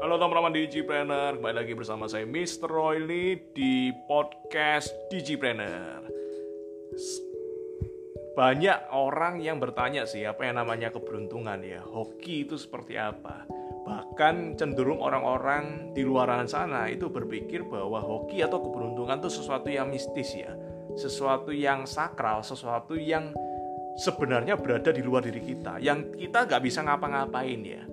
Halo teman-teman Digipreneur, kembali lagi bersama saya Mr. Royli di podcast Digipreneur. Banyak orang yang bertanya sih apa yang namanya keberuntungan ya, hoki itu seperti apa. Bahkan cenderung orang-orang di luar sana itu berpikir bahwa hoki atau keberuntungan itu sesuatu yang mistis ya, sesuatu yang sakral, sesuatu yang sebenarnya berada di luar diri kita, yang kita nggak bisa ngapa-ngapain ya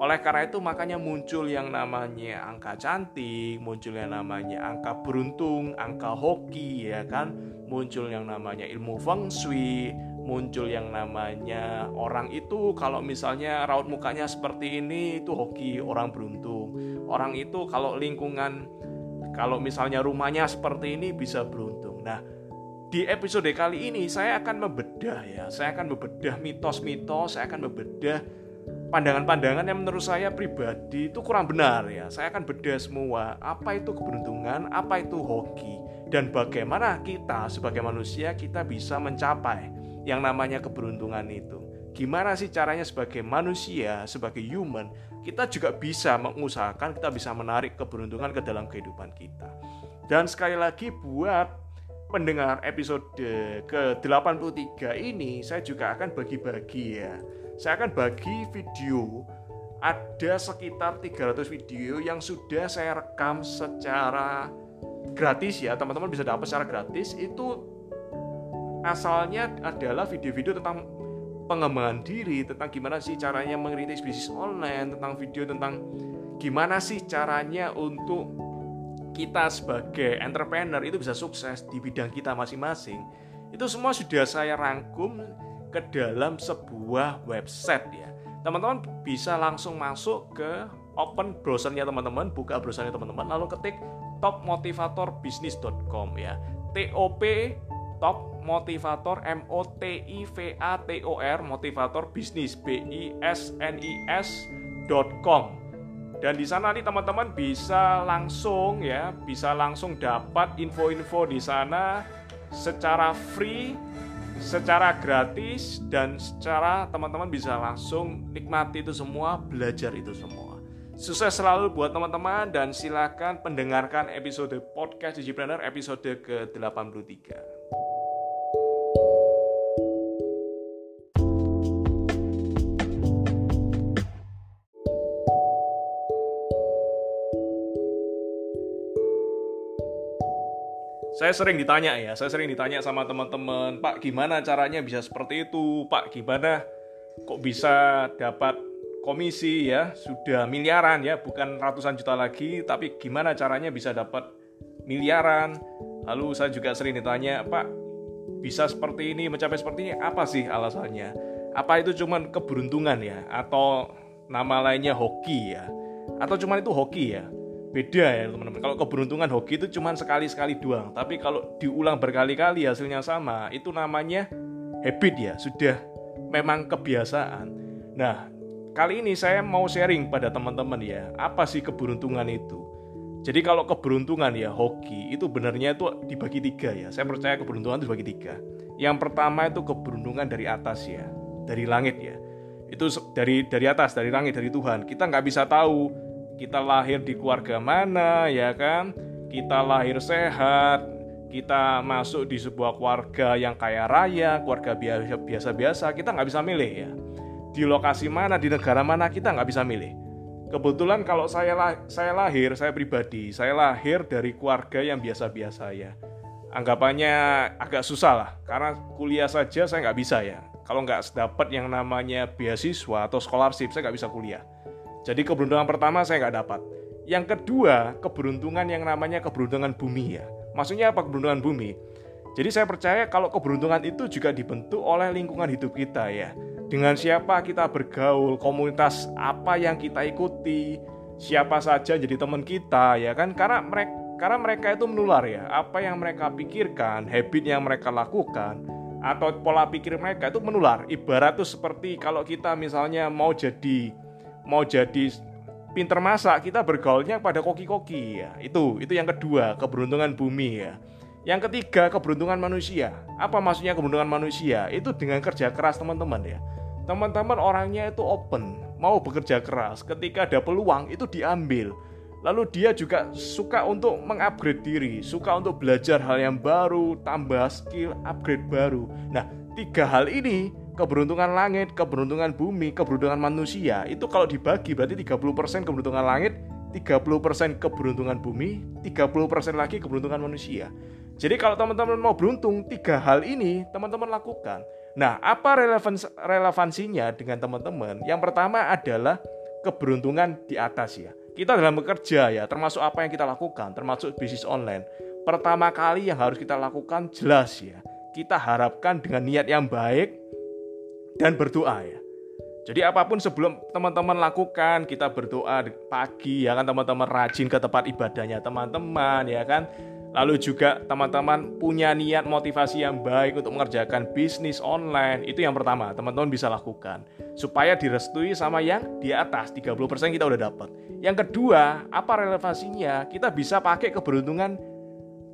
oleh karena itu makanya muncul yang namanya angka cantik, muncul yang namanya angka beruntung, angka hoki ya kan, muncul yang namanya ilmu feng shui, muncul yang namanya orang itu kalau misalnya raut mukanya seperti ini itu hoki orang beruntung. Orang itu kalau lingkungan kalau misalnya rumahnya seperti ini bisa beruntung. Nah, di episode kali ini saya akan membedah ya, saya akan membedah mitos-mitos, saya akan membedah pandangan-pandangan yang menurut saya pribadi itu kurang benar ya. Saya akan bedah semua apa itu keberuntungan, apa itu hoki, dan bagaimana kita sebagai manusia kita bisa mencapai yang namanya keberuntungan itu. Gimana sih caranya sebagai manusia, sebagai human, kita juga bisa mengusahakan, kita bisa menarik keberuntungan ke dalam kehidupan kita. Dan sekali lagi buat pendengar episode ke-83 ini, saya juga akan bagi-bagi ya saya akan bagi video ada sekitar 300 video yang sudah saya rekam secara gratis ya. Teman-teman bisa dapat secara gratis. Itu asalnya adalah video-video tentang pengembangan diri tentang gimana sih caranya mengerintis bisnis online tentang video tentang gimana sih caranya untuk kita sebagai entrepreneur itu bisa sukses di bidang kita masing-masing. Itu semua sudah saya rangkum ke dalam sebuah website ya. Teman-teman bisa langsung masuk ke open browsernya teman-teman, buka browsernya teman-teman, lalu ketik topmotivatorbisnis.com ya. T O P top motivator M O T I V A T O R motivator bisnis B I S N I S.com. Dan di sana nih teman-teman bisa langsung ya, bisa langsung dapat info-info di sana secara free secara gratis dan secara teman-teman bisa langsung nikmati itu semua, belajar itu semua. Sukses selalu buat teman-teman dan silakan pendengarkan episode podcast Digipreneur episode ke-83. Saya sering ditanya ya, saya sering ditanya sama teman-teman, Pak gimana caranya bisa seperti itu, Pak gimana kok bisa dapat komisi ya, sudah miliaran ya, bukan ratusan juta lagi, tapi gimana caranya bisa dapat miliaran. Lalu saya juga sering ditanya, Pak bisa seperti ini, mencapai seperti ini, apa sih alasannya? Apa itu cuman keberuntungan ya, atau nama lainnya hoki ya, atau cuman itu hoki ya? Beda ya teman-teman. Kalau keberuntungan hoki itu cuma sekali-sekali doang, tapi kalau diulang berkali-kali hasilnya sama, itu namanya habit ya, sudah memang kebiasaan. Nah, kali ini saya mau sharing pada teman-teman ya, apa sih keberuntungan itu? Jadi kalau keberuntungan ya hoki itu benarnya itu dibagi tiga ya. Saya percaya keberuntungan itu dibagi tiga. Yang pertama itu keberuntungan dari atas ya, dari langit ya. Itu dari dari atas, dari langit, dari Tuhan. Kita nggak bisa tahu kita lahir di keluarga mana ya kan? Kita lahir sehat. Kita masuk di sebuah keluarga yang kaya raya keluarga biasa-biasa kita nggak bisa milih ya. Di lokasi mana di negara mana kita nggak bisa milih. Kebetulan kalau saya lah, saya lahir saya pribadi saya lahir dari keluarga yang biasa-biasa ya. Anggapannya agak susah lah karena kuliah saja saya nggak bisa ya. Kalau nggak dapat yang namanya beasiswa atau scholarship saya nggak bisa kuliah jadi keberuntungan pertama saya nggak dapat. Yang kedua, keberuntungan yang namanya keberuntungan bumi ya. Maksudnya apa keberuntungan bumi? Jadi saya percaya kalau keberuntungan itu juga dibentuk oleh lingkungan hidup kita ya. Dengan siapa kita bergaul, komunitas apa yang kita ikuti, siapa saja jadi teman kita ya kan karena mereka karena mereka itu menular ya. Apa yang mereka pikirkan, habit yang mereka lakukan atau pola pikir mereka itu menular. Ibarat tuh seperti kalau kita misalnya mau jadi mau jadi pinter masak kita bergaulnya pada koki-koki ya. Itu itu yang kedua keberuntungan bumi ya. Yang ketiga keberuntungan manusia. Apa maksudnya keberuntungan manusia? Itu dengan kerja keras teman-teman ya. Teman-teman orangnya itu open mau bekerja keras, ketika ada peluang itu diambil. Lalu dia juga suka untuk mengupgrade diri, suka untuk belajar hal yang baru, tambah skill, upgrade baru. Nah, tiga hal ini, keberuntungan langit, keberuntungan bumi, keberuntungan manusia, itu kalau dibagi berarti 30% keberuntungan langit, 30% keberuntungan bumi, 30% lagi keberuntungan manusia. Jadi kalau teman-teman mau beruntung, tiga hal ini teman-teman lakukan. Nah, apa relevans relevansinya dengan teman-teman? Yang pertama adalah keberuntungan di atas ya kita dalam bekerja ya, termasuk apa yang kita lakukan, termasuk bisnis online. Pertama kali yang harus kita lakukan jelas ya, kita harapkan dengan niat yang baik dan berdoa ya. Jadi apa pun sebelum teman-teman lakukan, kita berdoa pagi ya kan teman-teman rajin ke tempat ibadahnya teman-teman ya kan Lalu juga teman-teman punya niat motivasi yang baik untuk mengerjakan bisnis online. Itu yang pertama, teman-teman bisa lakukan. Supaya direstui sama yang di atas, 30% kita udah dapat. Yang kedua, apa relevansinya? Kita bisa pakai keberuntungan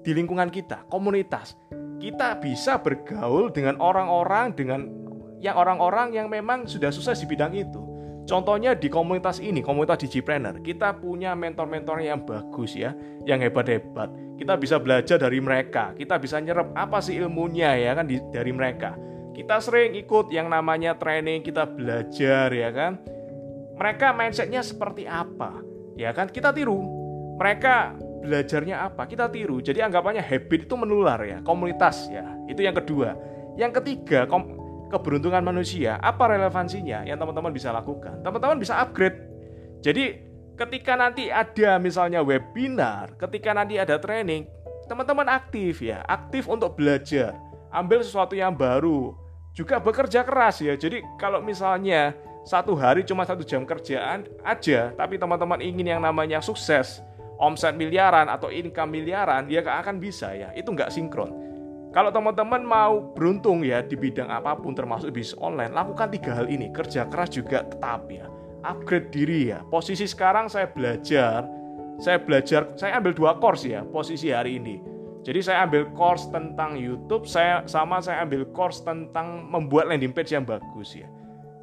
di lingkungan kita, komunitas. Kita bisa bergaul dengan orang-orang dengan yang orang-orang yang memang sudah sukses di bidang itu. Contohnya di komunitas ini, komunitas Digipreneur, kita punya mentor-mentor yang bagus ya, yang hebat-hebat. Kita bisa belajar dari mereka, kita bisa nyerap apa sih ilmunya ya kan dari mereka. Kita sering ikut yang namanya training, kita belajar ya kan. Mereka mindsetnya seperti apa, ya kan? Kita tiru. Mereka belajarnya apa, kita tiru. Jadi anggapannya habit itu menular ya, komunitas ya. Itu yang kedua. Yang ketiga, keberuntungan manusia, apa relevansinya yang teman-teman bisa lakukan? Teman-teman bisa upgrade. Jadi ketika nanti ada misalnya webinar, ketika nanti ada training, teman-teman aktif ya, aktif untuk belajar, ambil sesuatu yang baru, juga bekerja keras ya. Jadi kalau misalnya satu hari cuma satu jam kerjaan aja, tapi teman-teman ingin yang namanya sukses, omset miliaran atau income miliaran, ya akan bisa ya. Itu nggak sinkron. Kalau teman-teman mau beruntung ya di bidang apa pun termasuk bisnis online, lakukan tiga hal ini. Kerja keras juga tetap ya. Upgrade diri ya. Posisi sekarang saya belajar, saya belajar, saya ambil dua course ya posisi hari ini. Jadi saya ambil course tentang YouTube, saya sama saya ambil course tentang membuat landing page yang bagus ya.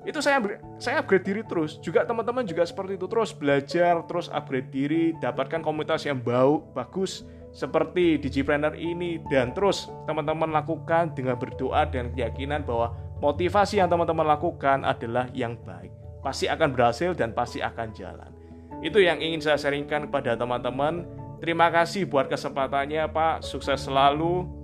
Itu saya saya upgrade diri terus. Juga teman-teman juga seperti itu terus belajar, terus upgrade diri, dapatkan komunitas yang bau, bagus, seperti Digipreneur ini dan terus teman-teman lakukan dengan berdoa dan keyakinan bahwa motivasi yang teman-teman lakukan adalah yang baik. Pasti akan berhasil dan pasti akan jalan. Itu yang ingin saya sharingkan kepada teman-teman. Terima kasih buat kesempatannya Pak. Sukses selalu.